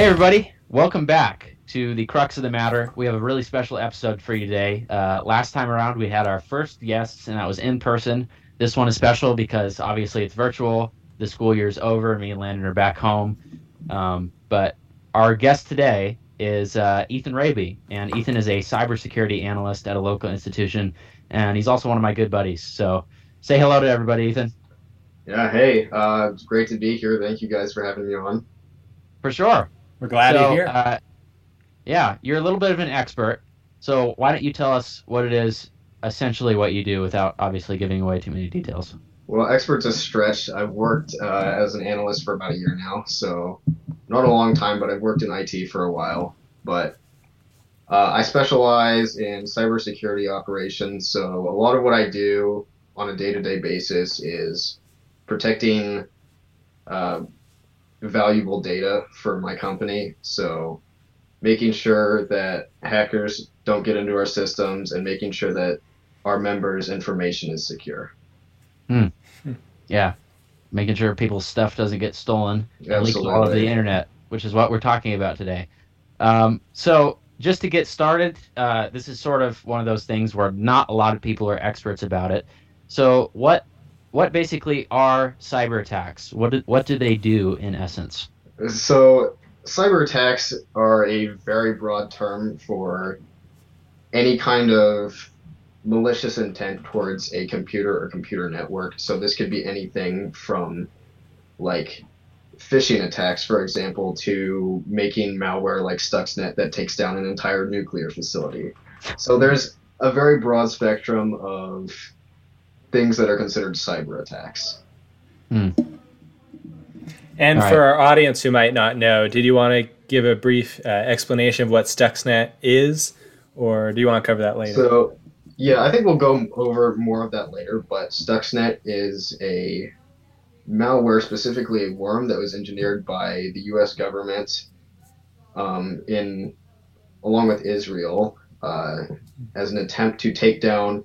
Hey, everybody. Welcome back to the crux of the matter. We have a really special episode for you today. Uh, last time around, we had our first guests, and that was in person. This one is special because obviously it's virtual. The school year's over. Me and Landen are back home. Um, but our guest today is uh, Ethan Rabe, and Ethan is a cybersecurity analyst at a local institution, and he's also one of my good buddies. So say hello to everybody, Ethan. Yeah, hey, uh, it's great to be here. Thank you guys for having me on. For sure. We're glad so, you're here. Uh, yeah, you're a little bit of an expert. So why don't you tell us what it is, essentially what you do, without obviously giving away too many details? Well, expert's a stretch. I've worked uh, as an analyst for about a year now, so not a long time, but I've worked in IT for a while. But uh, I specialize in cybersecurity operations, so a lot of what I do on a day-to-day basis is protecting uh, valuable data for my company. So making sure that hackers don't get into our systems and making sure that our members' information is secure. Hmm. Yeah. Making sure people's stuff doesn't get stolen and leaked all over the internet, which is what we're talking about today. Um, so just to get started, uh, this is sort of one of those things where not a lot of people are experts about it. So what what basically are cyber attacks? What do, what do they do in essence? So, cyber attacks are a very broad term for any kind of malicious intent towards a computer or computer network. So, this could be anything from like phishing attacks, for example, to making malware like Stuxnet that takes down an entire nuclear facility. So, there's a very broad spectrum of things that are considered cyber attacks. And All for right. our audience who might not know, did you want to give a brief uh, explanation of what Stuxnet is, or do you want to cover that later? So, yeah, I think we'll go over more of that later. But Stuxnet is a malware, specifically a worm that was engineered by the U.S. government um, in, along with Israel, uh, as an attempt to take down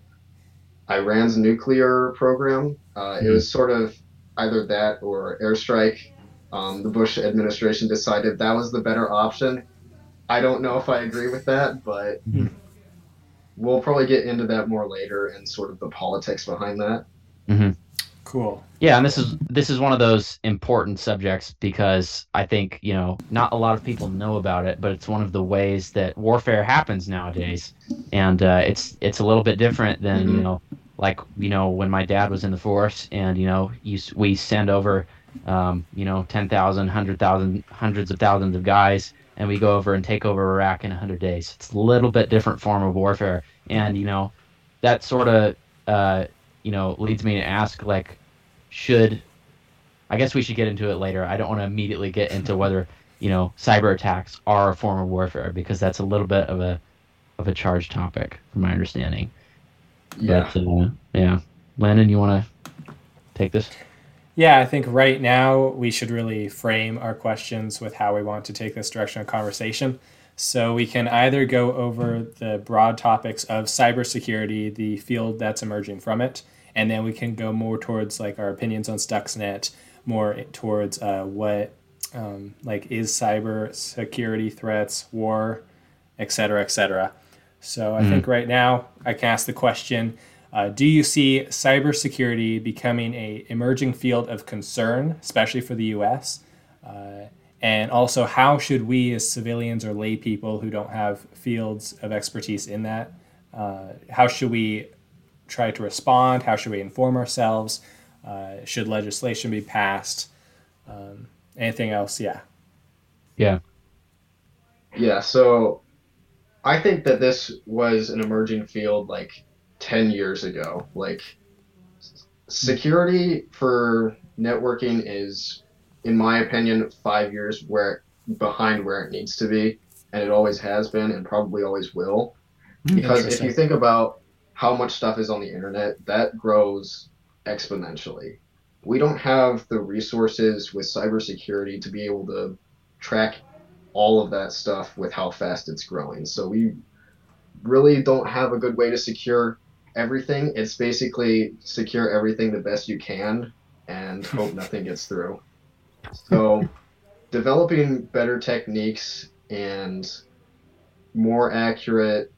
Iran's nuclear program. Uh, It was sort of either that or airstrike. Um, the Bush administration decided that was the better option. I don't know if I agree with that, but Mhm. we'll probably get into that more later and sort of the politics behind that. Cool. Yeah, and this is this is one of those important subjects because I think you know not a lot of people know about it, but it's one of the ways that warfare happens nowadays, and uh, it's it's a little bit different than you Mhm. know like you know when my dad was in the force, and you know you, we send over um, you know 10,000, 100,000, hundreds of thousands of guys, and we go over and take over Iraq in 100 days. It's a little bit different form of warfare, and you know that sort of uh, you know leads me to ask like should I guess we should get into it later. I don't want to immediately get into whether you know cyber attacks are a form of warfare because that's a little bit of a of a charged topic, from my understanding. Yeah. But uh, yeah, Landen, you want to take this? Yeah, I think right now we should really frame our questions with how we want to take this direction of conversation. So we can either go over the broad topics of cybersecurity, the field that's emerging from it, and then we can go more towards like our opinions on Stuxnet, more towards uh, what um, like is cyber security threats, war, et cetera, et cetera. So I think right now I can ask the question: uh, Do you see cybersecurity becoming a emerging field of concern, especially for the U.S.? Uh, and also, how should we, as civilians or lay people who don't have fields of expertise in that, uh, how should we try to respond? How should we inform ourselves? Uh, should legislation be passed? Um, anything else? Yeah. Yeah. Yeah, so I think that this was an emerging field like 10 years ago. Like, security for networking is, in my opinion, five years where behind where it needs to be, and it always has been, and probably always will. Because if you think about how much stuff is on the internet, that grows exponentially. We don't have the resources with cybersecurity to be able to track all of that stuff with how fast it's growing. So we really don't have a good way to secure everything. It's basically secure everything the best you can and hope nothing gets through. So developing better techniques and more accurate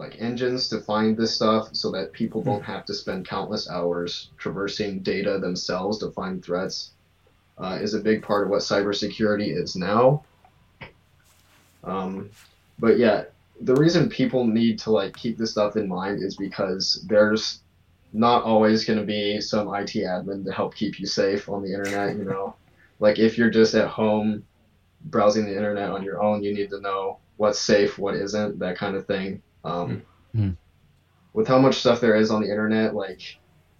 like engines to find this stuff so that people don't have to spend countless hours traversing data themselves to find threats uh, is a big part of what cybersecurity is now. Um, but yeah, the reason people need to like keep this stuff in mind is because there's not always going to be some IT admin to help keep you safe on the internet. You know, like if you're just at home browsing the internet on your own, you need to know what's safe, what isn't, that kind of thing. Um, Mhm. With how much stuff there is on the internet, like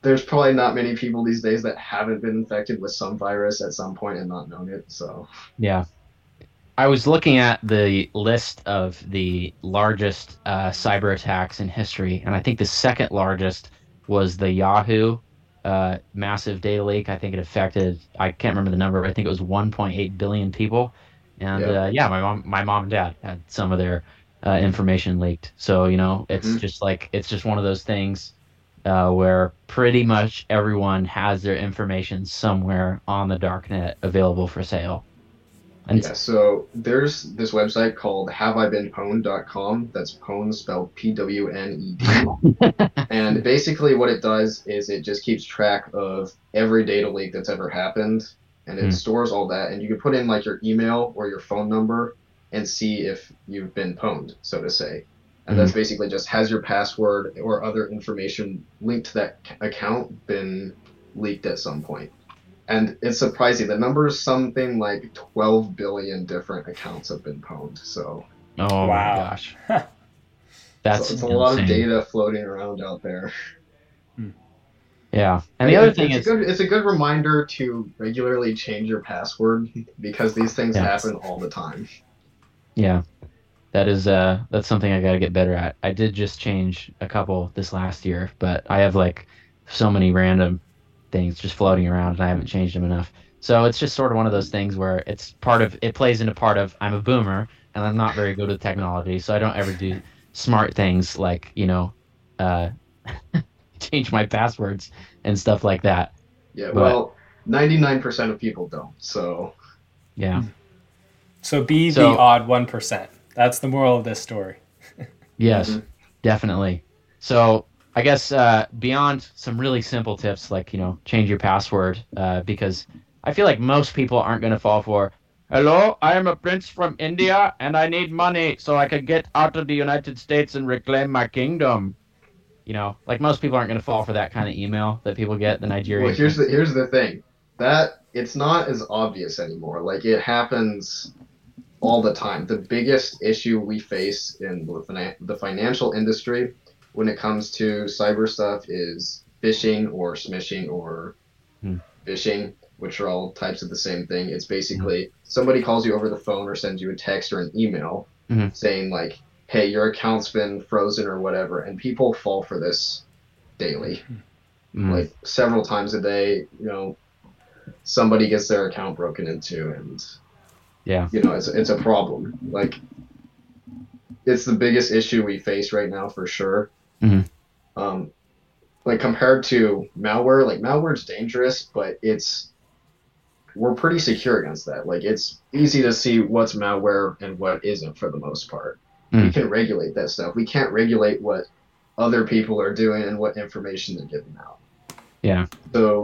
there's probably not many people these days that haven't been infected with some virus at some point and not known it. So Yeah. I was looking at the list of the largest uh, cyber attacks in history, and I think the second largest was the Yahoo uh, massive data leak. I think it affected, I can't remember the number, but I think it was 1.8 billion people. And Yeah. uh, yeah, my mom, my mom and dad had some of their uh, information leaked. So you know, it's Mhm. just like it's just one of those things uh, where pretty much everyone has their information somewhere on the darknet available for sale. And yeah, so there's this website called haveibeenpwned.com. That's pwned spelled P W N E D. and basically what it does is it just keeps track of every data leak that's ever happened and it Hmm. stores all that and you can put in like your email or your phone number and see if you've been pwned, so to say. And mm-hmm. that's basically just has your password or other information linked to that account been leaked at some point. And it's surprising. The number is something like 12 billion different accounts have been pwned. So Oh Wow. my gosh. That's so it's a lot of data floating around out there. Hmm. Yeah. And the other It's- thing it's is a good, it's a good reminder to regularly change your password because these things Yes. happen all the time. Yeah. That is uh that's something I got to get better at. I did just change a couple this last year, but I have like so many random things just floating around and I haven't changed them enough. So it's just sort of one of those things where it's part of it plays into part of I'm a boomer and I'm not very good with technology, so I don't ever do smart things like, you know, uh change my passwords and stuff like that. Yeah, But- well, 99% of people don't. So Yeah. So be So- the odd 1%. That's the moral of this story. Yes, Mhm. definitely. So I guess uh, beyond some really simple tips like you know change your password uh, because I feel like most people aren't going to fall for. Hello, I am a prince from India and I need money so I can get out of the United States and reclaim my kingdom. You know, like most people aren't going to fall for that kind of email that people get the Nigerian. Well, here's the here's the thing. That it's not as obvious anymore. Like it happens all the time. The biggest issue we face in the, financial industry when it comes to cyber stuff is phishing or smishing or Hmm. phishing, which are all types of the same thing. It's basically somebody calls you over the phone or sends you a text or an email Mhm. saying like, "Hey, your account's been frozen or whatever," and people fall for this daily Mm, like several times a day you know somebody gets their account broken into and Yeah. you know it's, it's a problem like it's the biggest issue we face right now for sure Mhm. um like compared to malware like malware's dangerous but it's we're pretty secure against that like it's easy to see what's malware and what isn't for the most part we Mm. can regulate that stuff we can't regulate what other people are doing and what information they're giving out Yeah. so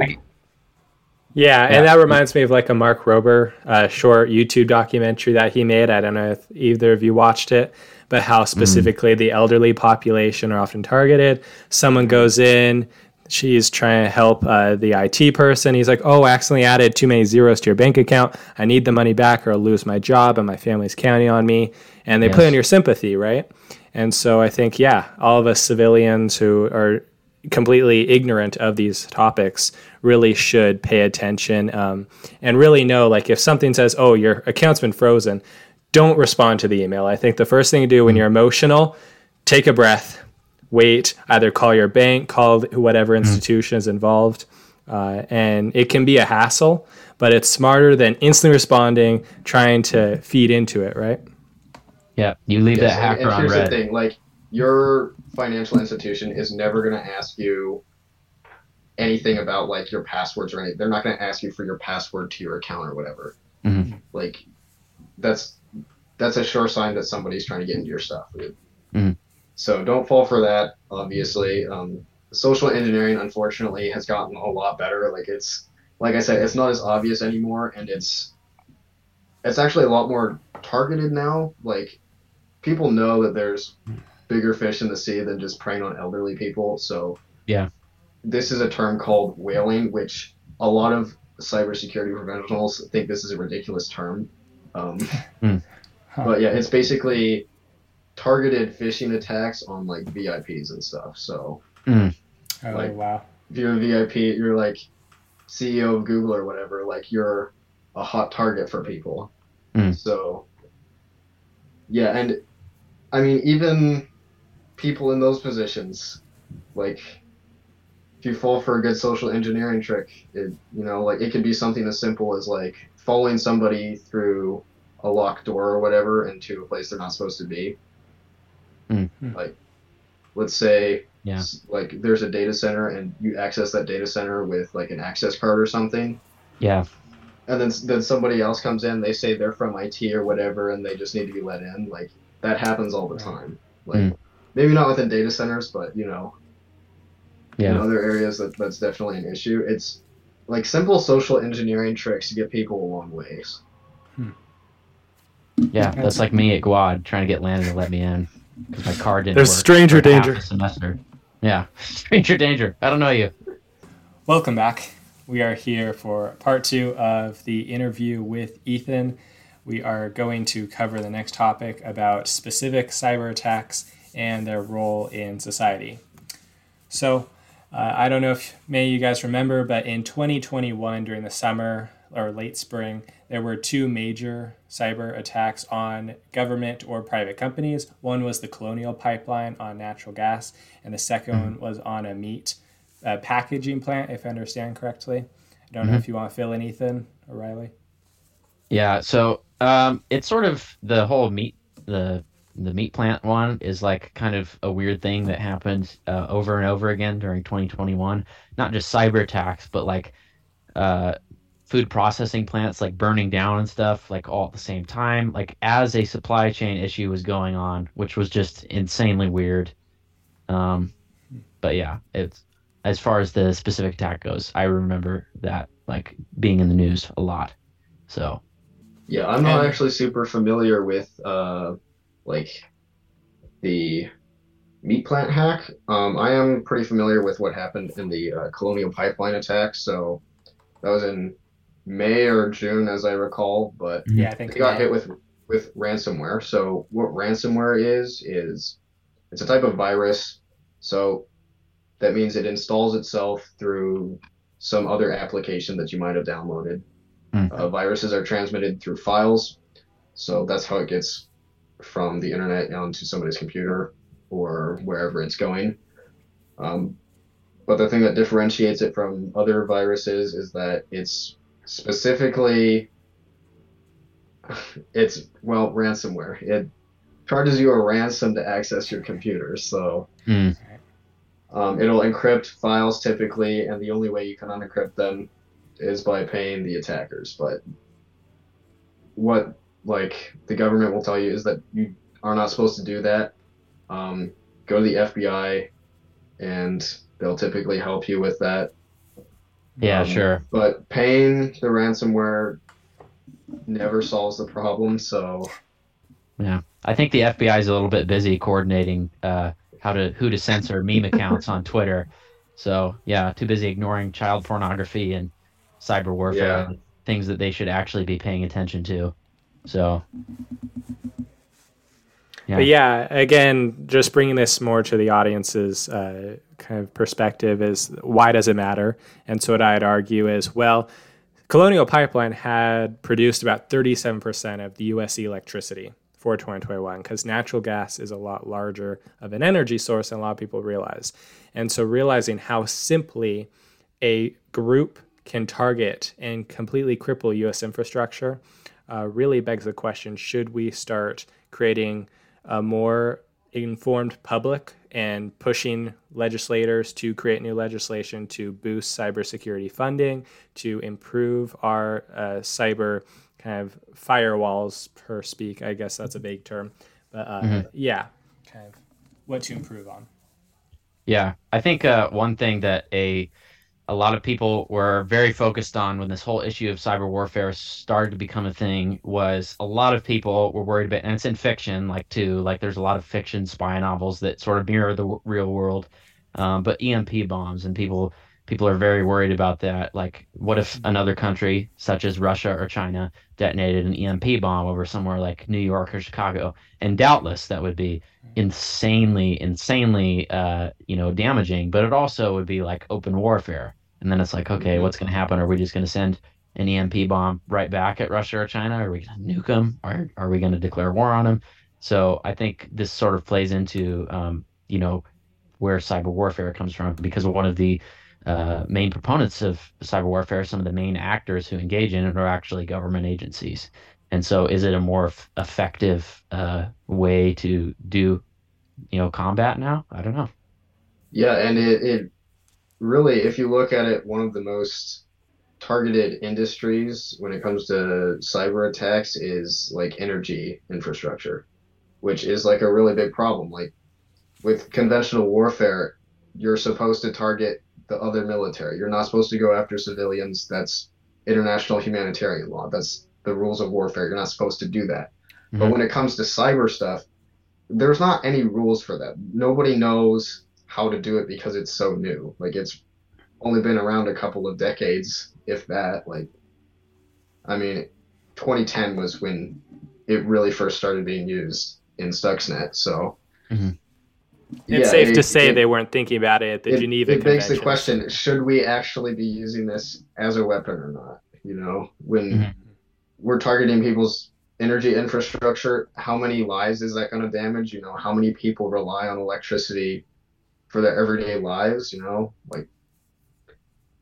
Yeah, Yeah. and that reminds me of like a Mark Rober uh, short YouTube documentary that he made. I don't know if either of you watched it, but how specifically the elderly population are often targeted. Someone goes in, she's trying to help uh, the IT person. He's like, "Oh, I accidentally added too many zeros to your bank account. I need the money back, or I'll lose my job, and my family's counting on me." And they play Yes. on your sympathy, right? And so I think, yeah, all of us civilians who are completely ignorant of these topics really should pay attention um, and really know like if something says oh your account's been frozen don't respond to the email i think the first thing to do when you're emotional take a breath wait either call your bank call whatever institution is involved uh, and it can be a hassle but it's smarter than instantly responding trying to feed into it right Yeah. You leave Yes, that and- hacker and on here's red. the thing, like your financial institution is never going to ask you anything about like your passwords or anything. They're not going to ask you for your password to your account or whatever. Mhm. like that's that's a sure sign that somebody's trying to get into your stuff. Mhm. So don't fall for that. Obviously, um, social engineering unfortunately has gotten a lot better. Like it's like I said, it's not as obvious anymore, and it's it's actually a lot more targeted now. Like people know that there's bigger fish in the sea than just preying on elderly people. So Yeah. this is a term called whaling, which a lot of cybersecurity professionals think this is a ridiculous term. Um, Huh. But yeah, it's basically targeted phishing attacks on like VIPs and stuff. So Oh like- wow. if you're a VIP, you're like CEO of Google or whatever, like you're a hot target for people. Mm. So yeah, and I mean even people in those positions, like if you fall for a good social engineering trick, it you know, like it could be something as simple as like following somebody through a locked door or whatever into a place they're not supposed to be. Mm. Like let's say Yeah. like there's a data center and you access that data center with like an access card or something Yeah. and then then somebody else comes in they say they're from IT or whatever and they just need to be let in like that happens all the time like Mm. Maybe not within data centers but you know in other areas that that's definitely an issue it's like simple social engineering tricks to get people a long ways hmm. Yeah. That's- That's like me at Guad trying to get Landen to let me in because my card didn't There's work stranger danger. the semester. Yeah. Stranger danger. I don't know you. Welcome back. We are here for part two of the interview with Ethan. We are going to cover the next topic about specific cyber attacks and their role in society. So, uh, I don't know if many of you guys remember, but in 2021, during the summer or late spring, there were two major cyber attacks on government or private companies. One was the Colonial Pipeline on natural gas, and the 2nd one was on a meat uh, packaging plant, if I understand correctly. I don't know if you want to fill in, Ethan or Riley. Yeah, so um, it's sort of the whole meat the the meat plant one is like kind of a weird thing that happened uh, over and over again during 2021. Not just cyber attacks, but like uh, food processing plants like burning down and stuff like all at the same time, like as a supply chain issue was going on, which was just insanely weird. Um, but yeah, it's as far as the specific attack goes, I remember that like being in the news a lot. So. yeah i'm not And- actually super familiar with uh like the meat plant hack um i am pretty familiar with what happened in the uh, colonial pipeline attack so that was in may or june as i recall but Yeah, I think they got May. hit with with ransomware. So what ransomware is is it's a type of virus. So that means it installs itself through some other application that you might have downloaded. Mm. Uh, viruses are transmitted through files, so that's how it gets from the internet onto somebody's computer or wherever it's going. Um, but the thing that differentiates it from other viruses is that it's specifically it's well ransomware. It charges you a ransom to access your computer, so Mm. um, it'll encrypt files typically, and the only way you can unencrypt them is by paying the attackers. But what like the government will tell you is that you are not supposed to do that. Um, go to the FBI, and they'll typically help you with that. Yeah, Um, sure. But paying the ransomware never solves the problem. So Yeah, I think the FBI is a little bit busy coordinating uh, how to who to censor meme accounts on Twitter. So yeah, too busy ignoring child pornography and cyber warfare, Yeah. things that they should actually be paying attention to. So Yeah. But yeah, again, just bringing this more to the audience's uh, kind of perspective is why does it matter? And so what I'd argue is, well, Colonial Pipeline had produced about 37% of the U.S. electricity for 2021 because natural gas is a lot larger of an energy source than a lot of people realize. And so realizing how simply a group can target and completely cripple U.S. infrastructure uh, really begs the question should we start creating a more informed public and pushing legislators to create new legislation to boost cybersecurity funding, to improve our uh, cyber kind of firewalls, per speak. I guess that's a vague term. But uh, mm-hmm. yeah, kind of what to improve on. Yeah, I think uh, one thing that a a lot of people were very focused on when this whole issue of cyber warfare started to become a thing was a lot of people were worried about and it's in fiction like too like there's a lot of fiction spy novels that sort of mirror the w- real world um, but emp bombs and people people are very worried about that like what if another country such as russia or china detonated an emp bomb over somewhere like new york or chicago and doubtless that would be insanely insanely uh, you know damaging but it also would be like open warfare and then it's like, okay, mm-hmm. what's going to happen? Are we just going to send an EMP bomb right back at Russia or China? Are we going to nuke them? Or are we going to declare war on them? So I think this sort of plays into, um, you know, where cyber warfare comes from because one of the uh, main proponents of cyber warfare, some of the main actors who engage in it are actually government agencies. And so, is it a more f- effective uh, way to do, you know, combat now? I don't know. Yeah, and it, it really, if you look at it, one of the most targeted industries when it comes to cyber attacks is like energy infrastructure, which is like a really big problem. Like with conventional warfare, you're supposed to target the other military. You're not supposed to go after civilians. That's international humanitarian law. That's the rules of warfare. You're not supposed to do that. Mm-hmm. But when it comes to cyber stuff, there's not any rules for that. Nobody knows how to do it because it's so new. Like it's only been around a couple of decades, if that. Like, I mean, 2010 was when it really first started being used in Stuxnet. So. Mm-hmm. It's safe it, to say it, they weren't thinking about it at the it, Geneva It begs the question: Should we actually be using this as a weapon or not? You know, when mm-hmm. we're targeting people's energy infrastructure, how many lives is that going to damage? You know, how many people rely on electricity for their everyday lives, you know, like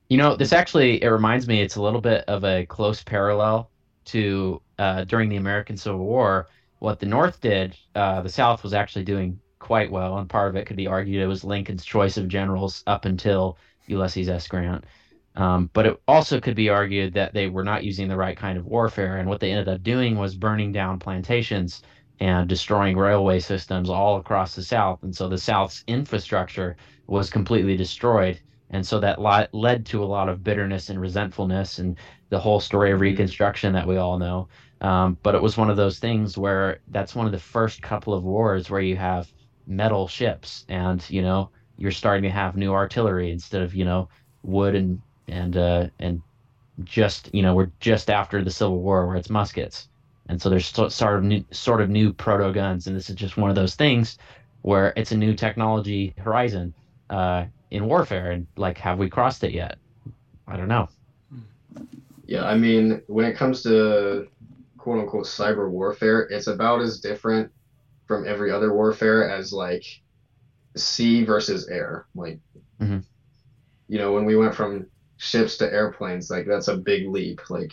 you know, this actually it reminds me it's a little bit of a close parallel to uh, during the American Civil War. What the North did, uh, the South was actually doing quite well, and part of it could be argued it was Lincoln's choice of generals up until Ulysses S. Grant. Um, but it also could be argued that they were not using the right kind of warfare, and what they ended up doing was burning down plantations and destroying railway systems all across the South. And so the South's infrastructure was completely destroyed. And so that led to a lot of bitterness and resentfulness and the whole story of mm-hmm. Reconstruction that we all know. Um, but it was one of those things where that's one of the first couple of wars where you have metal ships and, you know, you're starting to have new artillery instead of, you know, wood and, and, uh, and just, you know, we're just after the Civil War where it's muskets and so there's sort of new, sort of new proto guns, and this is just one of those things where it's a new technology horizon uh, in warfare, and like, have we crossed it yet? I don't know. Yeah, I mean, when it comes to quote unquote cyber warfare, it's about as different from every other warfare as like sea versus air. Like, mm-hmm. you know, when we went from ships to airplanes, like that's a big leap. Like,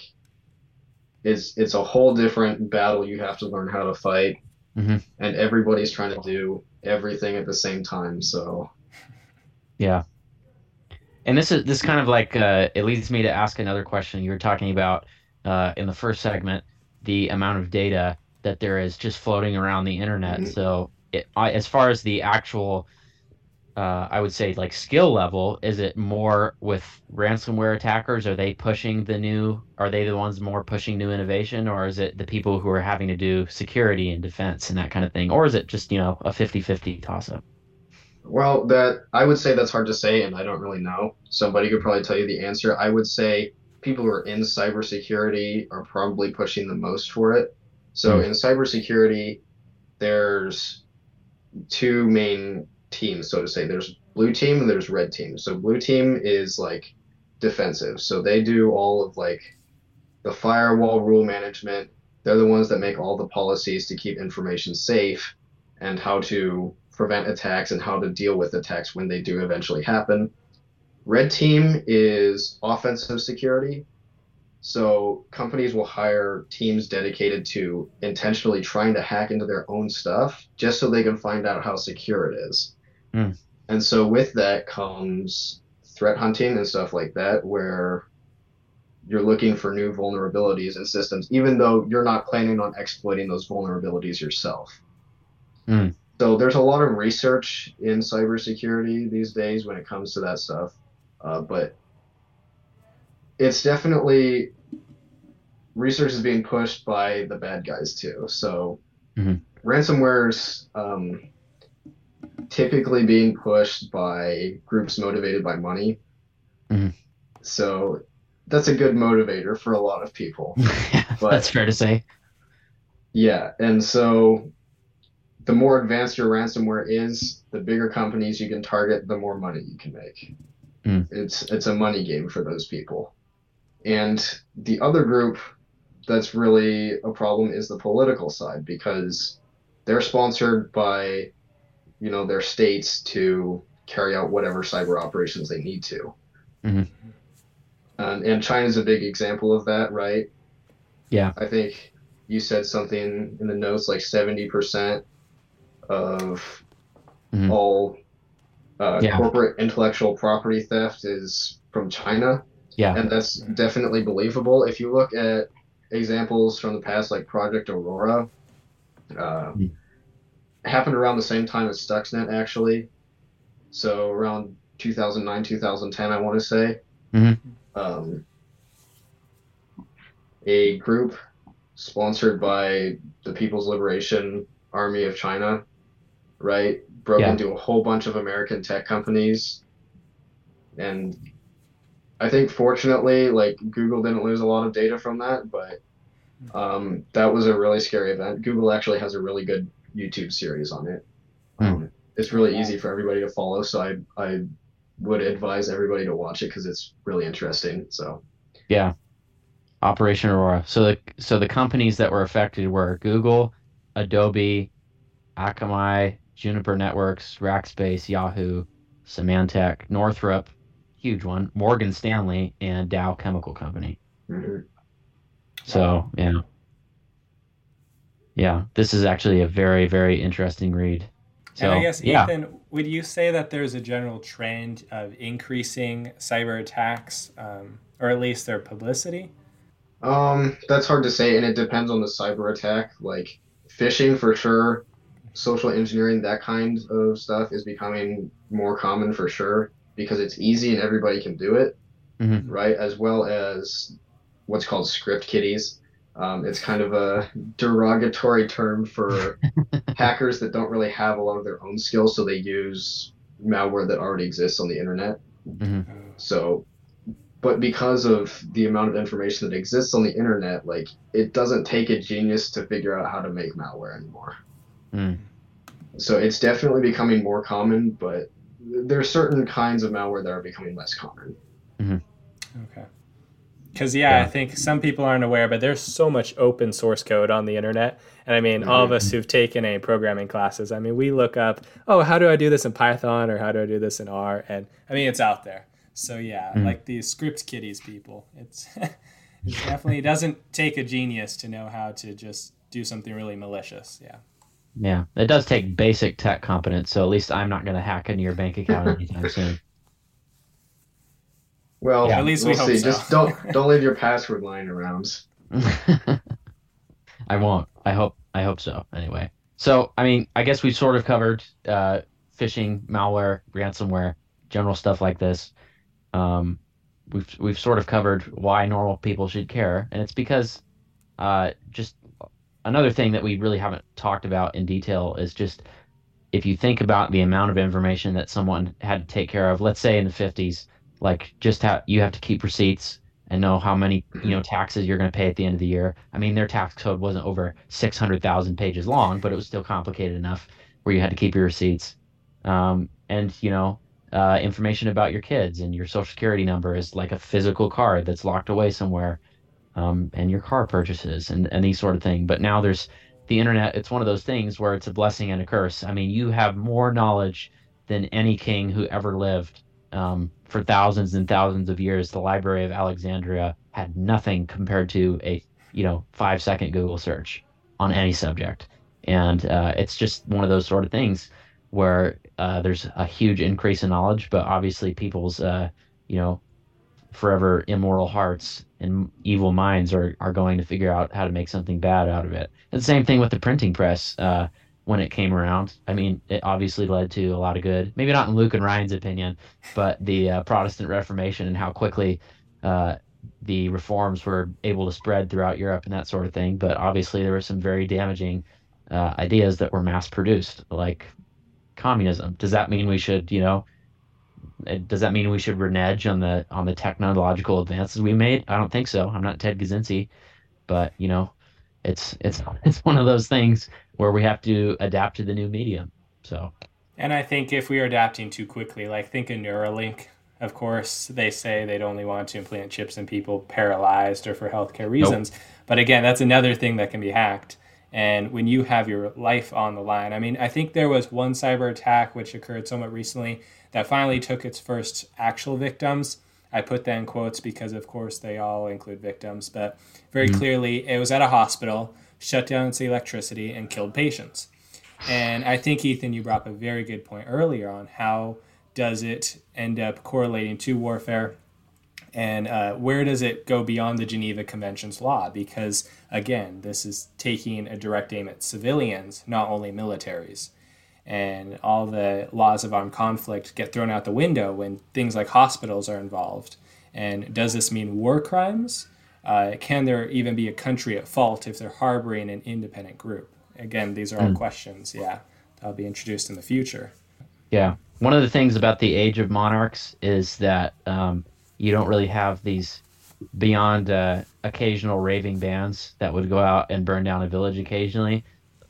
it's it's a whole different battle you have to learn how to fight. Mm-hmm. and everybody's trying to do everything at the same time so. Yeah. And this is this kind of like uh, it leads me to ask another question. You were talking about uh, in the first segment the amount of data that there is just floating around the internet. Mm-hmm. so it, I, as far as the actual uh, I would say like skill level? Is it more with ransomware attackers? Are they pushing the new? Are they the ones more pushing new innovation, or is it the people who are having to do security and defense and that kind of thing, or is it just you know a 50-50 toss up? Well, that I would say that's hard to say, and I don't really know. Somebody could probably tell you the answer. I would say people who are in cybersecurity are probably pushing the most for it. So mm. in cybersecurity, there's two main teams, so to say. There's blue team and there's red team. So blue team is like defensive. So they do all of like the firewall rule management. They're the ones that make all the policies to keep information safe and how to prevent attacks and how to deal with attacks when they do eventually happen. Red team is offensive security. So companies will hire teams dedicated to intentionally trying to hack into their own stuff just so they can find out how secure it is. Mm. And so with that comes threat hunting and stuff like that, where you're looking for new vulnerabilities in systems, even though you're not planning on exploiting those vulnerabilities yourself. Mm. So there's a lot of research in cybersecurity these days when it comes to that stuff, uh, but it's definitely research is being pushed by the bad guys too. So Mhm. ransomware's um, typically being pushed by groups motivated by money. Mhm. So that's a good motivator for a lot of people. But- That's fair to say. Yeah, and so the more advanced your ransomware is, the bigger companies you can target, the more money you can make. Mm. It's it's a money game for those people. And the other group that's really a problem is the political side because they're sponsored by you know their states to carry out whatever cyber operations they need to. Mhm. And, and China's a big example of that, right? Yeah. I think you said something in the notes like 70% of Mhm. all uh, Yeah. corporate intellectual property theft is from China. Yeah. And that's definitely believable. If you look at examples from the past, like Project Aurora, uh, Mhm. Happened around the same time as Stuxnet, actually. So around 2009, 2010, I want to say. Mhm. Um, a group sponsored by the People's Liberation Army of China, right, broke Yeah. into a whole bunch of American tech companies. And I think fortunately, like Google didn't lose a lot of data from that, but um, that was a really scary event. Google actually has a really good YouTube series on it. Hmm. Um, it's really easy for everybody to follow, so I I would advise everybody to watch it because it's really interesting. So Yeah. Operation Aurora. So the so the companies that were affected were Google, Adobe, Akamai, Juniper Networks, Rackspace, Yahoo, Symantec, Northrop, huge one, Morgan Stanley, and Dow Chemical Company. mhm. So yeah. Yeah, this is actually a very, very interesting read. So and I guess, yeah, Ethan, would you say that there's a general trend of increasing cyber attacks, um, or at least their publicity? Um, that's hard to say, and it depends on the cyber attack. Like phishing for sure, social engineering, that kind of stuff is becoming more common for sure because it's easy and everybody can do it, Mhm. right? As well as what's called script kiddies. Um, it's kind of a derogatory term for hackers that don't really have a lot of their own skills, so they use malware that already exists on the internet. Mhm. So, but because of the amount of information that exists on the internet, like it doesn't take a genius to figure out how to make malware anymore. Mm. So it's definitely becoming more common, but there are certain kinds of malware that are becoming less common. Okay. Because yeah, Yeah. I think some people aren't aware, but there's so much open source code on the internet. And I mean, all of us who've taken any programming classes, I mean, we look up, oh, how do I do this in Python or how do I do this in R? And I mean, it's out there. So yeah, Mm. like these script kiddies people, it's it definitely doesn't take a genius to know how to just do something really malicious. Yeah. yeah, it does take basic tech competence. So at least I'm not going to hack into your bank account anytime soon. Well, Yeah. At least we we'll hope see. so. Just don't don't leave your password lying around. I won't. I hope. I hope so. Anyway, so I mean, I guess we've sort of covered uh, phishing, malware, ransomware, general stuff like this. Um, we've we've sort of covered why normal people should care, and it's because uh, just another thing that we really haven't talked about in detail is just if you think about the amount of information that someone had to take care of. Let's say in the fifties, like just how you have to keep receipts and know how many you know taxes you're going to pay at the end of the year. I mean, their tax code wasn't over six hundred thousand pages long, but it was still complicated enough where you had to keep your receipts, um, and you know uh, information about your kids and your social security number is like a physical card that's locked away somewhere, um, and your car purchases and and these sort of thing. But now there's the internet. It's one of those things where it's a blessing and a curse. I mean, you have more knowledge than any king who ever lived um, for thousands and thousands of years, the Library of Alexandria had nothing compared to a you know five second Google search on any subject, and uh, it's just one of those sort of things where uh, there's a huge increase in knowledge, but obviously people's uh, you know forever immoral hearts and evil minds are, are going to figure out how to make something bad out of it. And the same thing with the printing press uh, when it came around. I mean, it obviously led to a lot of good. Maybe not in Luke and Ryan's opinion, but the uh, Protestant Reformation and how quickly uh, the reforms were able to spread throughout Europe and that sort of thing. But obviously, there were some very damaging uh, ideas that were mass produced, like communism. Does that mean we should, you know, does that mean we should renege on the on the technological advances we made? I don't think so. I'm not Ted Kaczynski, but you know, it's it's it's one of those things where we have to adapt to the new medium. So, and I think if we are adapting too quickly, like think of Neuralink. Of course, they say they'd only want to implant chips in people paralyzed or for healthcare reasons. Nope. But again, that's another thing that can be hacked. And when you have your life on the line, I mean, I think there was one cyber attack which occurred somewhat recently that finally took its first actual victims. I put that in quotes because, of course, they all include victims, but very mm-hmm. clearly it was at a hospital, shut down its electricity, and killed patients. And I think, Ethan, you brought up a very good point earlier on how does it end up correlating to warfare and uh, where does it go beyond the Geneva Convention's law? Because, again, this is taking a direct aim at civilians, not only militaries and all the laws of armed conflict get thrown out the window when things like hospitals are involved. And does this mean war crimes? Uh, can there even be a country at fault if they're harboring an independent group? Again, these are all mm. questions, yeah, that'll be introduced in the future. Yeah. One of the things about the age of monarchs is that um, you don't really have these beyond uh, occasional raving bands that would go out and burn down a village occasionally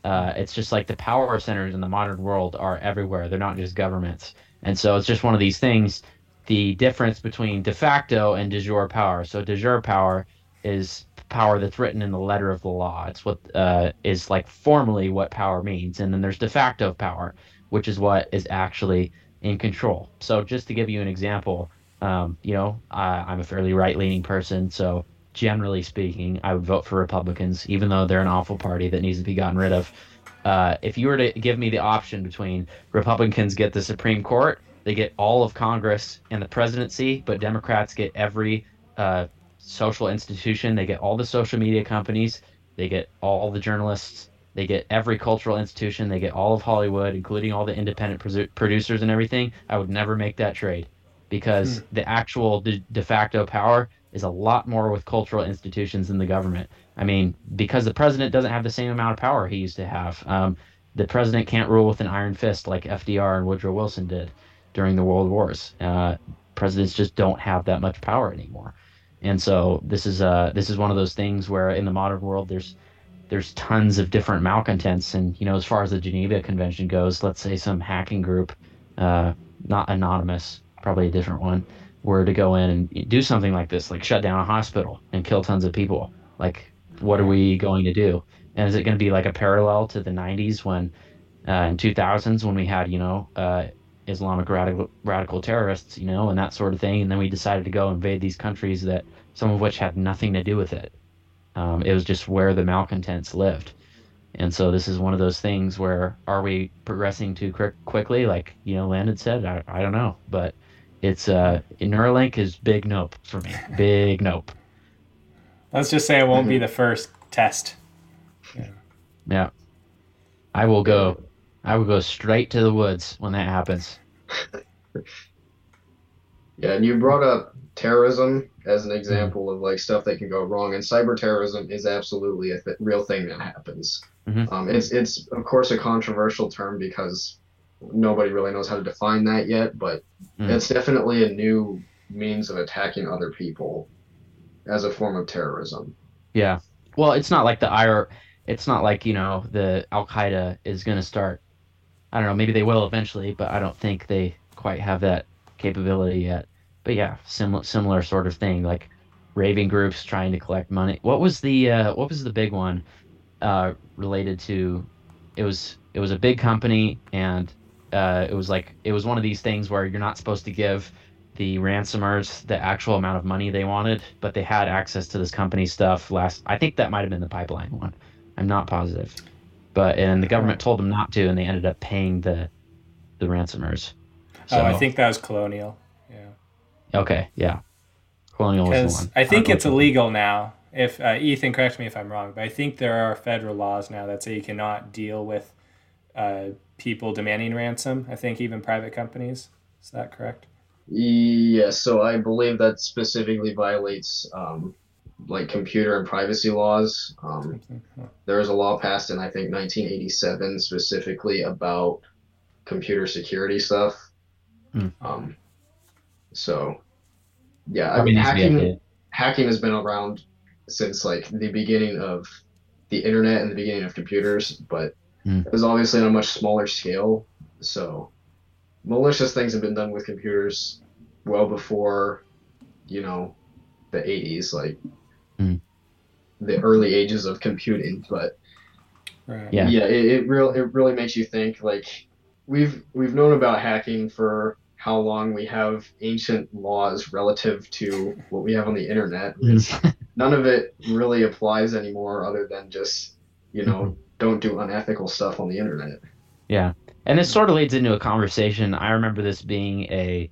uh, it's just like the power centers in the modern world are everywhere. They're not just governments. And so it's just one of these things. The difference between de facto and de jure power. So de jure power is power that's written in the letter of the law. It's what uh, is like formally what power means. And then there's de facto power, which is what is actually in control. So just to give you an example, um, you know, I, I'm a fairly right leaning person. So generally speaking, I would vote for Republicans, even though they're an awful party that needs to be gotten rid of. Uh, if you were to give me the option between Republicans get the Supreme Court, they get all of Congress and the presidency, but Democrats get every uh, social institution, they get all the social media companies, they get all the journalists, they get every cultural institution, they get all of Hollywood, including all the independent producers and everything, I would never make that trade because hmm. the actual de-, de facto power is a lot more with cultural institutions than the government. I mean, because the president doesn't have the same amount of power he used to have. Um, the president can't rule with an iron fist like FDR and Woodrow Wilson did during the World Wars. Uh, presidents just don't have that much power anymore. And so this is uh, this is one of those things where in the modern world there's there's tons of different malcontents and you know as far as the Geneva Convention goes, let's say some hacking group, uh, not anonymous, probably a different one, were to go in and do something like this, like shut down a hospital and kill tons of people, like what are we going to do? And is it going to be like a parallel to the 90s when, uh, in 2000s, when we had, you know, uh, Islamic radical, radical terrorists, you know, and that sort of thing. And then we decided to go invade these countries that some of which had nothing to do with it. Um, it was just where the malcontents lived. And so this is one of those things where are we progressing too quick, quickly? Like, you know, Landen said, I, I don't know, but it's uh Neuralink is big nope for me. Big nope. Let's just say it won't be the first test. Yeah. yeah. I will go I will go straight to the woods when that happens. yeah, and you brought up terrorism as an example of like stuff that can go wrong, and cyber terrorism is absolutely a th- real thing that happens. Mm-hmm. Um, it's it's of course a controversial term because nobody really knows how to define that yet, but mm. it's definitely a new means of attacking other people as a form of terrorism. Yeah. Well, it's not like the IR. It's not like you know the Al Qaeda is going to start. I don't know. Maybe they will eventually, but I don't think they quite have that capability yet. But yeah, similar similar sort of thing, like raving groups trying to collect money. What was the uh, what was the big one uh, related to? It was it was a big company and uh, it was like it was one of these things where you're not supposed to give the ransomers the actual amount of money they wanted, but they had access to this company stuff last. I think that might have been the pipeline one. I'm not positive, but and the government told them not to, and they ended up paying the the ransomers. So, oh, I think that was Colonial. Yeah. Okay. Yeah. Colonial was the one. I think it's illegal now. If uh, Ethan, correct me if I'm wrong, but I think there are federal laws now that say you cannot deal with uh, people demanding ransom. I think even private companies. Is that correct? Yes. So I believe that specifically violates um, like computer and privacy laws. Um, there was a law passed in I think 1987 specifically about computer security stuff. Mm. Um, so yeah, I mean hacking hacking has been around since like the beginning of the internet and the beginning of computers, but mm. it was obviously on a much smaller scale. So malicious things have been done with computers well before, you know, the 80s. Like mm. the early ages of computing, but right. yeah, yeah, it, it real it really makes you think. Like we've we've known about hacking for how long we have ancient laws relative to what we have on the internet. None of it really applies anymore, other than just you know mm-hmm. don't do unethical stuff on the internet. Yeah, and this sort of leads into a conversation. I remember this being a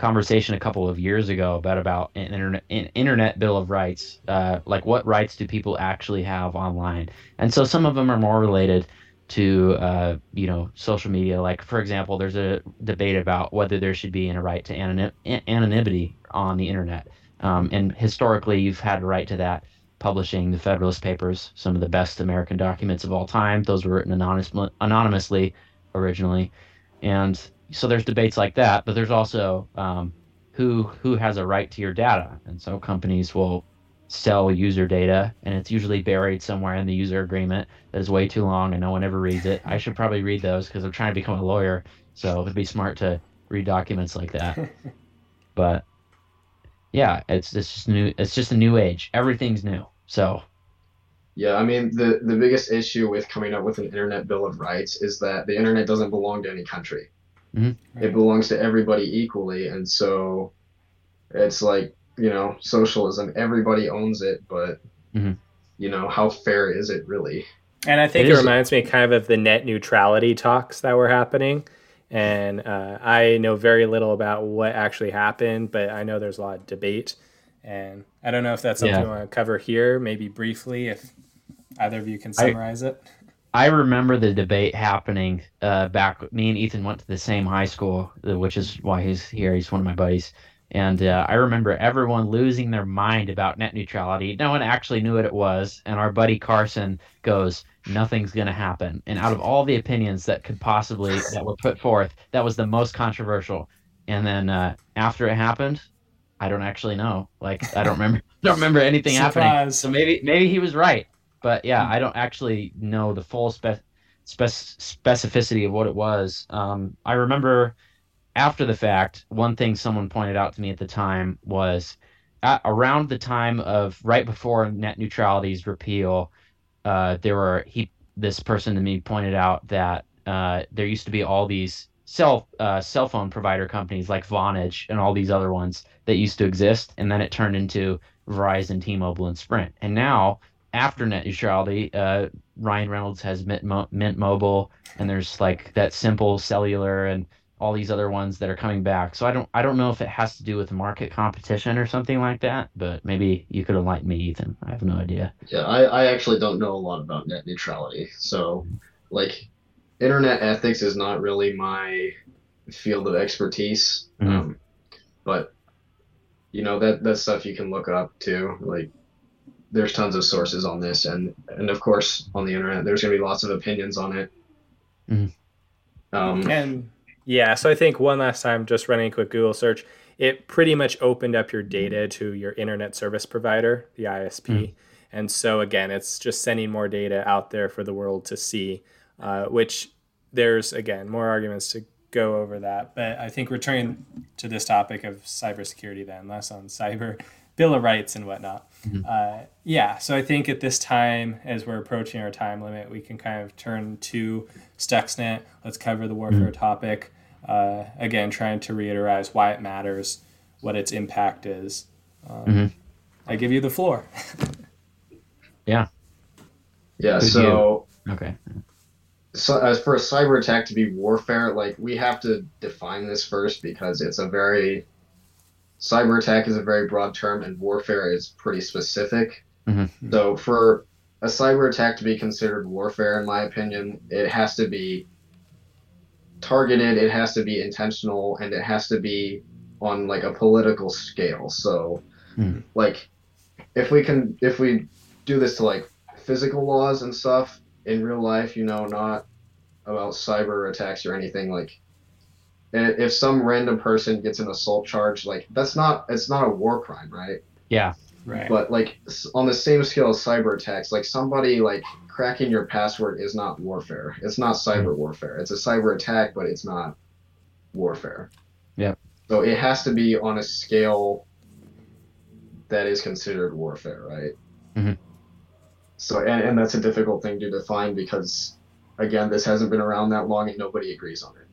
conversation a couple of years ago about about an internet an internet bill of rights uh, like what rights do people actually have online? And so some of them are more related to uh, you know social media. Like for example there's a debate about whether there should be a right to anonym, anonymity on the internet. Um, and historically you've had a right to that publishing the federalist papers some of the best american documents of all time. Those were written anonymous, anonymously originally. And so there's debates like that, but there's also um, who who has a right to your data, and so companies will sell user data, and it's usually buried somewhere in the user agreement that is way too long and no one ever reads it. I should probably read those because I'm trying to become a lawyer, so it'd be smart to read documents like that. but yeah, it's it's just new. It's just a new age. Everything's new. So yeah, I mean the the biggest issue with coming up with an internet bill of rights is that the internet doesn't belong to any country. Mm-hmm. It belongs to everybody equally, and so it's like you know socialism. Everybody owns it, but mm-hmm. you know how fair is it really? And I think it, it reminds me kind of of the net neutrality talks that were happening. And uh, I know very little about what actually happened, but I know there's a lot of debate. And I don't know if that's something yeah. we want to cover here, maybe briefly, if either of you can summarize I, it. I remember the debate happening uh, back. Me and Ethan went to the same high school, uh, which is why he's here. He's one of my buddies. And uh, I remember everyone losing their mind about net neutrality. No one actually knew what it was. And our buddy Carson goes, "Nothing's going to happen." And out of all the opinions that could possibly that were put forth, that was the most controversial. And then uh, after it happened, I don't actually know. Like I don't remember. don't remember anything Surprise. happening. So maybe maybe he was right. But yeah, I don't actually know the full spec, spec specificity of what it was. Um, I remember after the fact, one thing someone pointed out to me at the time was at, around the time of right before net neutrality's repeal, uh, there were he this person to me pointed out that uh, there used to be all these cell uh, cell phone provider companies like Vonage and all these other ones that used to exist, and then it turned into Verizon, T-Mobile, and Sprint. And now after net neutrality, uh, Ryan Reynolds has Mint, Mo- Mint Mobile, and there's like that simple cellular and all these other ones that are coming back. So I don't I don't know if it has to do with market competition or something like that, but maybe you could enlighten me, Ethan. I have no idea. Yeah, I, I actually don't know a lot about net neutrality. So like internet ethics is not really my field of expertise. Mm-hmm. Um, but you know that that's stuff you can look up too. Like there's tons of sources on this, and and of course on the internet, there's gonna be lots of opinions on it. Mm-hmm. Um, and yeah, so I think one last time, just running a quick Google search, it pretty much opened up your data to your internet service provider, the ISP. Mm-hmm. And so again, it's just sending more data out there for the world to see, uh, which there's again more arguments to go over that. But I think returning to this topic of cybersecurity, then less on cyber Bill of Rights and whatnot. Mm-hmm. Uh, yeah, so I think at this time, as we're approaching our time limit, we can kind of turn to Stuxnet. Let's cover the warfare mm-hmm. topic. Uh, again, trying to reiterate why it matters, what its impact is. Um, mm-hmm. I give you the floor. yeah. Yeah. so. You? Okay. so as for a cyber attack to be warfare, like we have to define this first because it's a very cyber attack is a very broad term and warfare is pretty specific. Mm-hmm. So for a cyber attack to be considered warfare, in my opinion, it has to be targeted, it has to be intentional, and it has to be on like a political scale. So, Hmm. like, if we can, if we do this to like physical laws and stuff in real life, you know, not about cyber attacks or anything like. I- If some random person gets an assault charge, like that's not it's not a war crime, right? Yeah. Right. But like on the same scale as cyber attacks, like somebody like cracking your password is not warfare. It's not cyber warfare. It's a cyber attack, but it's not warfare. Yep. So it has to be on a scale that is considered warfare, right? Mm-hmm. So and, and that's a difficult thing to define because again, this hasn't been around that long and nobody agrees on it.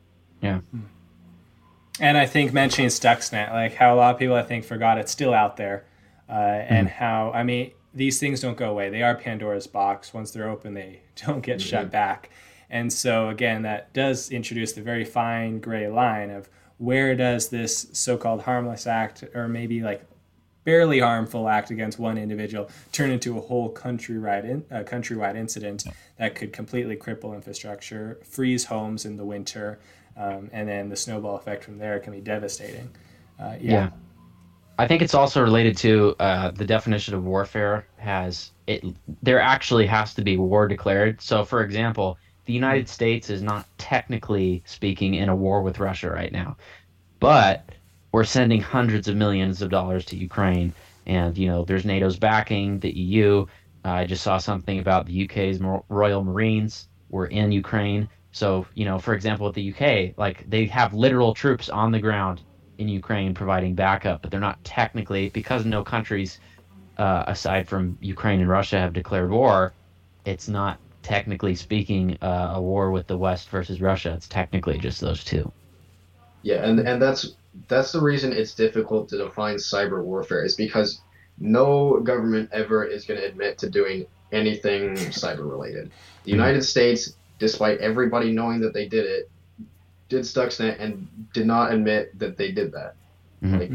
And I think mentioning Stuxnet, like how a lot of people I think forgot it's still out there, uh, and how I mean these things don't go away. They are Pandora's box. Once they're open, they don't get shut back. And so again, that does introduce the very fine gray line of where does this so-called harmless act, or maybe like barely harmful act against one individual, turn into a whole countrywide in, uh, countrywide incident that could completely cripple infrastructure, freeze homes in the winter, um, and then the snowball effect from there can be devastating. Uh, yeah. Yeah. I think it's also related to uh, the definition of warfare has it. There actually has to be war declared. So, for example, the United States is not technically speaking in a war with Russia right now, but we're sending hundreds of millions of dollars to Ukraine, and you know there's NATO's backing, the EU. Uh, I just saw something about the UK's Royal Marines were in Ukraine. So, you know, for example, with the UK, like they have literal troops on the ground in Ukraine providing backup, but they're not technically because no countries uh, aside from Ukraine and Russia have declared war. It's not technically speaking uh, a war with the West versus Russia. It's technically just those two. Yeah, and and that's that's the reason it's difficult to define cyber warfare is because no government ever is going to admit to doing anything cyber related. The United States, despite everybody knowing that they did it, did Stuxnet and did not admit that they did that. Mhm. Like,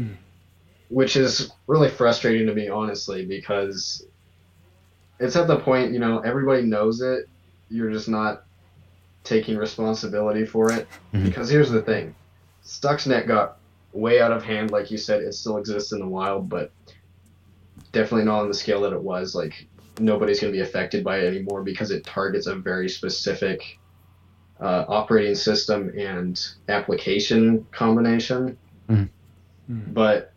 which is really frustrating to me, honestly, because it's at the point, you know, everybody knows it. You're just not taking responsibility for it. Mhm. Because here's the thing Stuxnet got way out of hand, like you said, it still exists in the wild, but definitely not on the scale that it was. Like, nobody's going to be affected by it anymore because it targets a very specific uh, operating system and application combination. Mhm. But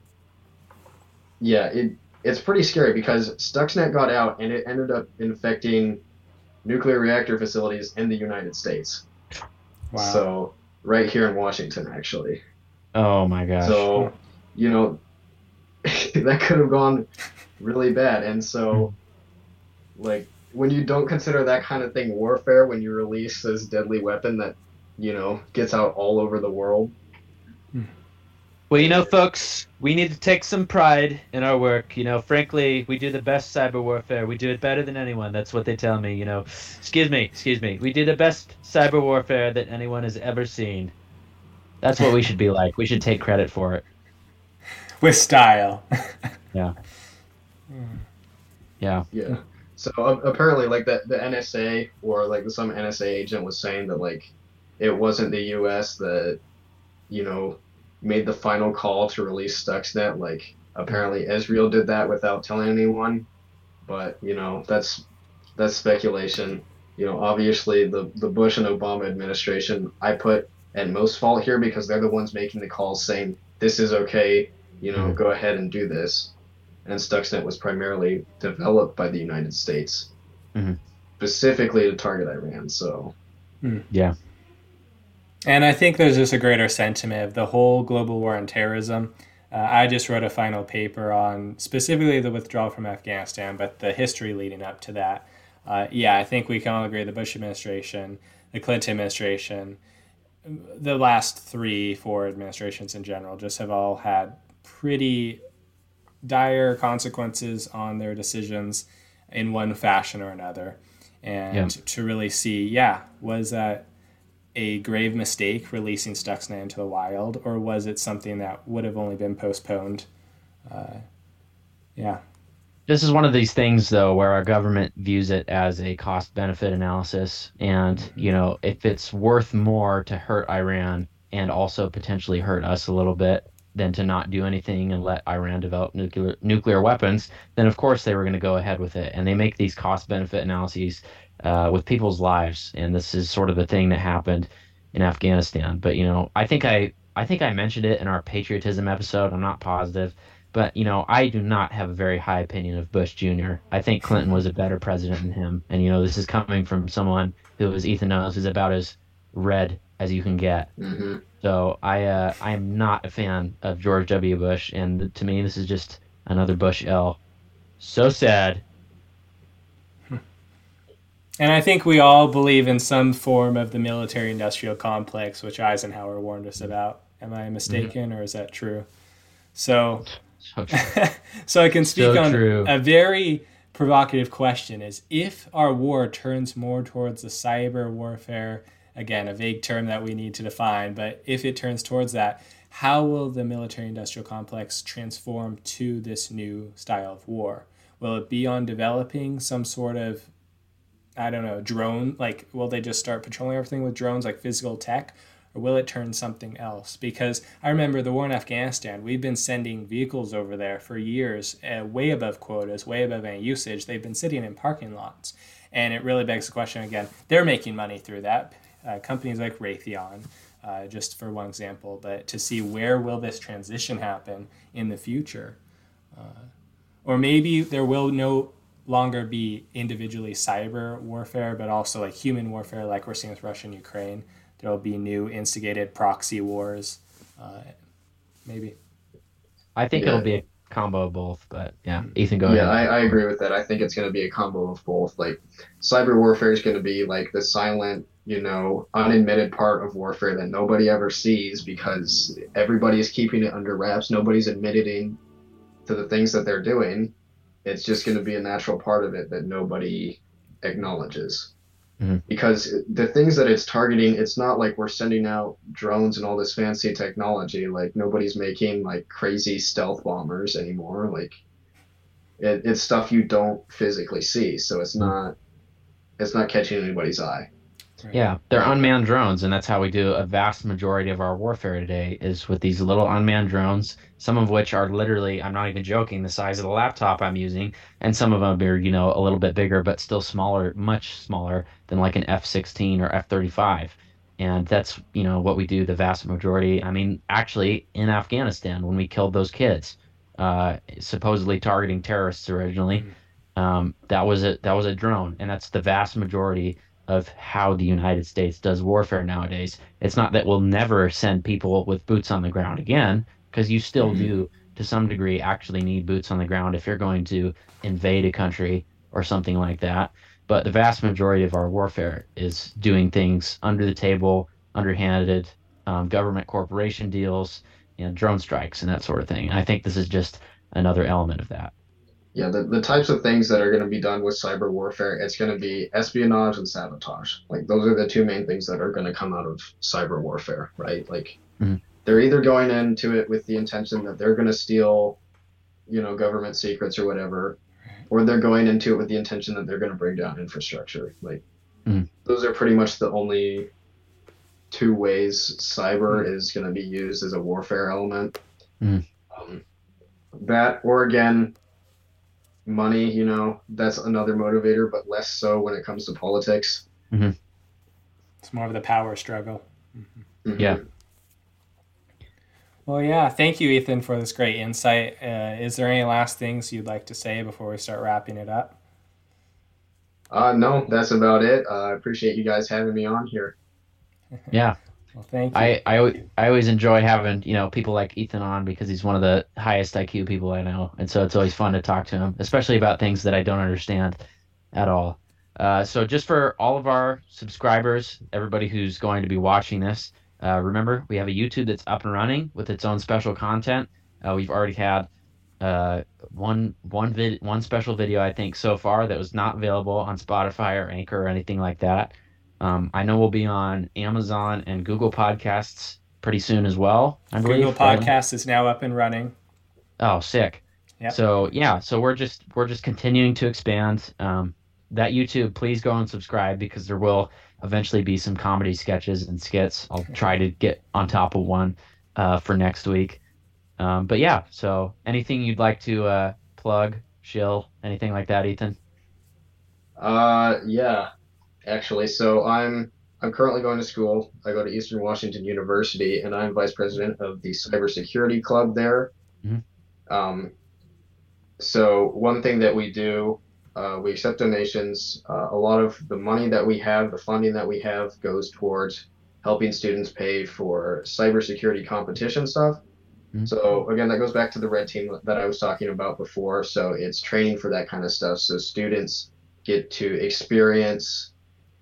yeah, it it's pretty scary because Stuxnet got out and it ended up infecting nuclear reactor facilities in the United States. Wow. So right here in Washington, actually. Oh my gosh. So, you know, that could have gone really bad. And so, like, when you don't consider that kind of thing warfare, when you release this deadly weapon that, you know, gets out all over the world, Well, you know, folks, we need to take some pride in our work. You know, frankly, we do the best cyber warfare. We do it better than anyone. That's what they tell me. You know, excuse me, excuse me. We do the best cyber warfare that anyone has ever seen. That's what we should be like. We should take credit for it. With style. Hmm. Yeah. Yeah. yeah. So uh, apparently, like the the NSA or like some NSA agent was saying that like it wasn't the U.S. that you know made the final call to release Stuxnet. Like apparently Israel did that without telling anyone, but you know that's that's speculation. You know, obviously the the Bush and Obama administration I put at most fault here because they're the ones making the calls saying this is okay. You know, Mhm. go ahead and do this and Stuxnet was primarily developed by the United States, Mhm. specifically to target Iran. So Yeah. And I think there's just a greater sentiment of the whole global war on terrorism. Uh, I just wrote a final paper on specifically the withdrawal from Afghanistan, but the history leading up to that. Uh, yeah, I think we can all agree the Bush administration, the Clinton administration, the last three, four administrations in general just have all had pretty dire consequences on their decisions in one fashion or another. and yeah. to really see, yeah, was that a grave mistake releasing Stuxnet into the wild, or was it something that would have only been postponed? Uh, yeah. This is one of these things, though, where our government views it as a cost benefit analysis. And, mm-hmm. you know, if it's worth more to hurt Iran and also potentially hurt us a little bit than to not do anything and let Iran develop nuclear nuclear weapons, then of course they were going to go ahead with it. And they make these cost benefit analyses uh, with people's lives, and this is sort of the thing that happened in Afghanistan. But you know, I think I I think I mentioned it in our patriotism episode. I'm not positive, but you know, I do not have a very high opinion of Bush Jr. I think Clinton was a better president than him, and you know, this is coming from someone who, as Ethan knows, is about as red as you can get. Mm-hmm. So I uh, I am not a fan of George W. Bush, and to me, this is just another Bush L. So sad. And I think we all believe in some form of the military industrial complex, which Eisenhower warned us about. Am I mistaken, mm-hmm. or is that true? So, so, so I can speak so on true. a very provocative question: Is if our war turns more towards the cyber warfare, again, a vague term that we need to define, but if it turns towards that, how will the military industrial complex transform to this new style of war? Will it be on developing some sort of I don't know, drone? Like, will they just start patrolling everything with drones, like physical tech, or will it turn something else? Because I remember the war in Afghanistan, we've been sending vehicles over there for years, uh, way above quotas, way above any usage. They've been sitting in parking lots. And it really begs the question again they're making money through that. Uh, companies like Raytheon, uh, just for one example, but to see where will this transition happen in the future. Uh, or maybe there will no longer be individually cyber warfare, but also like human warfare, like we're seeing with Russia and Ukraine. There will be new instigated proxy wars, uh, maybe. I think yeah. it'll be a combo of both, but yeah, Ethan, go yeah, ahead. Yeah, I, I agree with that. I think it's going to be a combo of both. Like, cyber warfare is going to be like the silent, you know, unadmitted part of warfare that nobody ever sees because everybody is keeping it under wraps. Nobody's admitting to the things that they're doing it's just going to be a natural part of it that nobody acknowledges. Mm-hmm. Because the things that it's targeting, it's not like we're sending out drones and all this fancy technology. Like nobody's making like crazy stealth bombers anymore. Like it, it's stuff you don't physically see, so it's not it's not catching anybody's eye. Yeah, they're unmanned drones, and that's how we do a vast majority of our warfare today is with these little unmanned drones. Some of which are literally, I'm not even joking, the size of the laptop I'm using, and some of them are, you know, a little bit bigger, but still smaller, much smaller than like an F-16 or F-35. And that's, you know, what we do the vast majority. I mean, actually, in Afghanistan, when we killed those kids, uh, supposedly targeting terrorists originally, mm-hmm. um, that was a that was a drone, and that's the vast majority of how the United States does warfare nowadays. It's not that we'll never send people with boots on the ground again, because you still mm-hmm. do, to some degree, actually need boots on the ground if you're going to invade a country or something like that. But the vast majority of our warfare is doing things under the table, underhanded, um, government corporation deals, you know, drone strikes, and that sort of thing. And I think this is just another element of that yeah, the, the types of things that are going to be done with cyber warfare, it's going to be espionage and sabotage. Like those are the two main things that are going to come out of cyber warfare, right? Like mm-hmm. they're either going into it with the intention that they're going to steal, you know, government secrets or whatever, or they're going into it with the intention that they're going to bring down infrastructure. Like mm-hmm. those are pretty much the only two ways cyber mm-hmm. is going to be used as a warfare element. Mm-hmm. Um, that, or again, money, you know, that's another motivator, but less so when it comes to politics. Mm-hmm. It's more of the power struggle. Mm-hmm. mm-hmm. Yeah. Well, yeah. Thank you, Ethan, for this great insight. Uh, is there any last things you'd like to say before we start wrapping it up? Uh, no, that's about it. Uh, I appreciate you guys having me on here. Yeah. Well, thank you. I, I, I always enjoy having you know people like Ethan on because he's one of the highest IQ people I know, and so it's always fun to talk to him, especially about things that I don't understand at all. Uh, so just for all of our subscribers, everybody who's going to be watching this, uh, remember we have a YouTube that's up and running with its own special content. Uh, we've already had uh, one one vid one special video I think so far that was not available on Spotify or Anchor or anything like that. Um, I know we'll be on Amazon and Google Podcasts pretty soon as well. I believe. Google Podcast is now up and running. Oh, sick. Yep. So yeah, so we're just we're just continuing to expand. Um, that YouTube, please go and subscribe because there will eventually be some comedy sketches and skits. I'll try to get on top of one uh, for next week. Um, but yeah, so anything you'd like to uh, plug, shill, anything like that, Ethan? Uh, yeah, actually. So I'm I'm currently going to school. I go to Eastern Washington University, and I'm vice president of the cybersecurity club there. Mhm. Um, so one thing that we do, uh, we accept donations. Uh, a lot of the money that we have, the funding that we have, goes towards helping students pay for cybersecurity competition stuff. Mhm. So again, that goes back to the red team that I was talking about before. So it's training for that kind of stuff. So students get to experience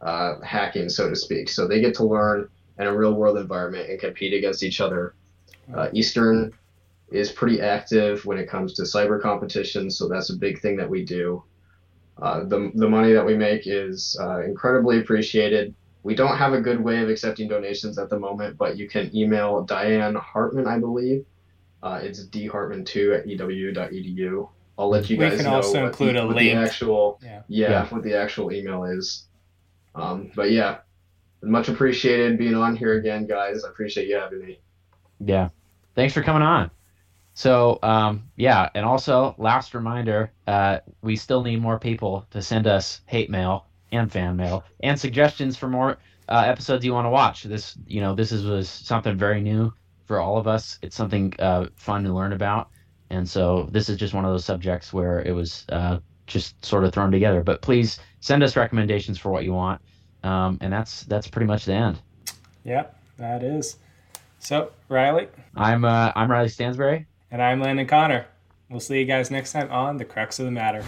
uh, hacking, so to speak. So they get to learn in a real world environment and compete against each other. Uh, Eastern is pretty active when it comes to cyber competitions, so that's a big thing that we do. Uh, the, the money that we make is uh, incredibly appreciated. We don't have a good way of accepting donations at the moment, but you can email Diane Hartman, I believe. Uh, it's dhartman2 at ewu.edu. I'll let you We guys can know also include the, a link. the actual Yeah. yeah, Yeah. what the actual email is. Um, but yeah, much appreciated being on here again, guys. I appreciate you having me. Yeah. Thanks for coming on. So, um, yeah, and also last reminder, uh, we still need more people to send us hate mail and fan mail and suggestions for more uh, episodes you want to watch. This, you know, this is was something very new for all of us. It's something uh, fun to learn about, and so this is just one of those subjects where it was uh, just sort of thrown together. But please send us recommendations for what you want, um, and that's that's pretty much the end. Yep, that is. So, Riley, I'm uh, I'm Riley Stansberry. and I'm Landen Connor. We'll see you guys next time on The Crux of the Matter.